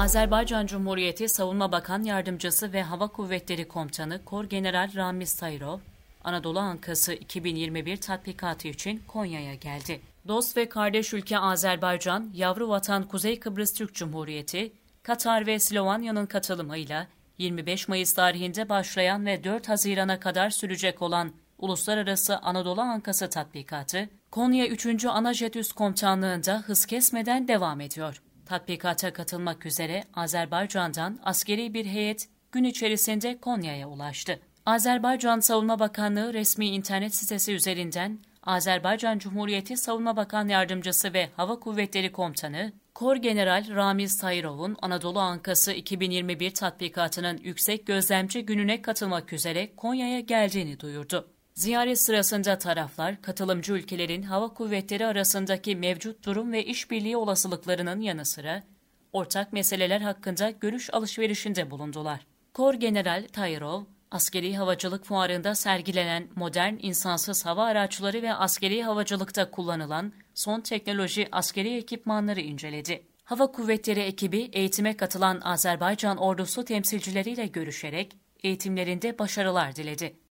Azerbaycan Cumhuriyeti Savunma Bakan Yardımcısı ve Hava Kuvvetleri Komutanı Kor General Ramiz Tayrov, Anadolu Ankası 2021 tatbikatı için Konya'ya geldi. Dost ve kardeş ülke Azerbaycan, yavru vatan Kuzey Kıbrıs Türk Cumhuriyeti, Katar ve Slovanya'nın katılımıyla 25 Mayıs tarihinde başlayan ve 4 Haziran'a kadar sürecek olan Uluslararası Anadolu Ankası tatbikatı, Konya 3. Anajet Üst Komutanlığı'nda hız kesmeden devam ediyor. Tatbikata katılmak üzere Azerbaycan'dan askeri bir heyet gün içerisinde Konya'ya ulaştı. Azerbaycan Savunma Bakanlığı resmi internet sitesi üzerinden Azerbaycan Cumhuriyeti Savunma Bakan Yardımcısı ve Hava Kuvvetleri Komutanı Kor General Ramiz Tayirov'un Anadolu Ankası 2021 tatbikatının yüksek gözlemci gününe katılmak üzere Konya'ya geldiğini duyurdu. Ziyaret sırasında taraflar, katılımcı ülkelerin hava kuvvetleri arasındaki mevcut durum ve işbirliği olasılıklarının yanı sıra ortak meseleler hakkında görüş alışverişinde bulundular. Kor General Tayrov, askeri havacılık fuarında sergilenen modern insansız hava araçları ve askeri havacılıkta kullanılan son teknoloji askeri ekipmanları inceledi. Hava Kuvvetleri ekibi eğitime katılan Azerbaycan ordusu temsilcileriyle görüşerek eğitimlerinde başarılar diledi.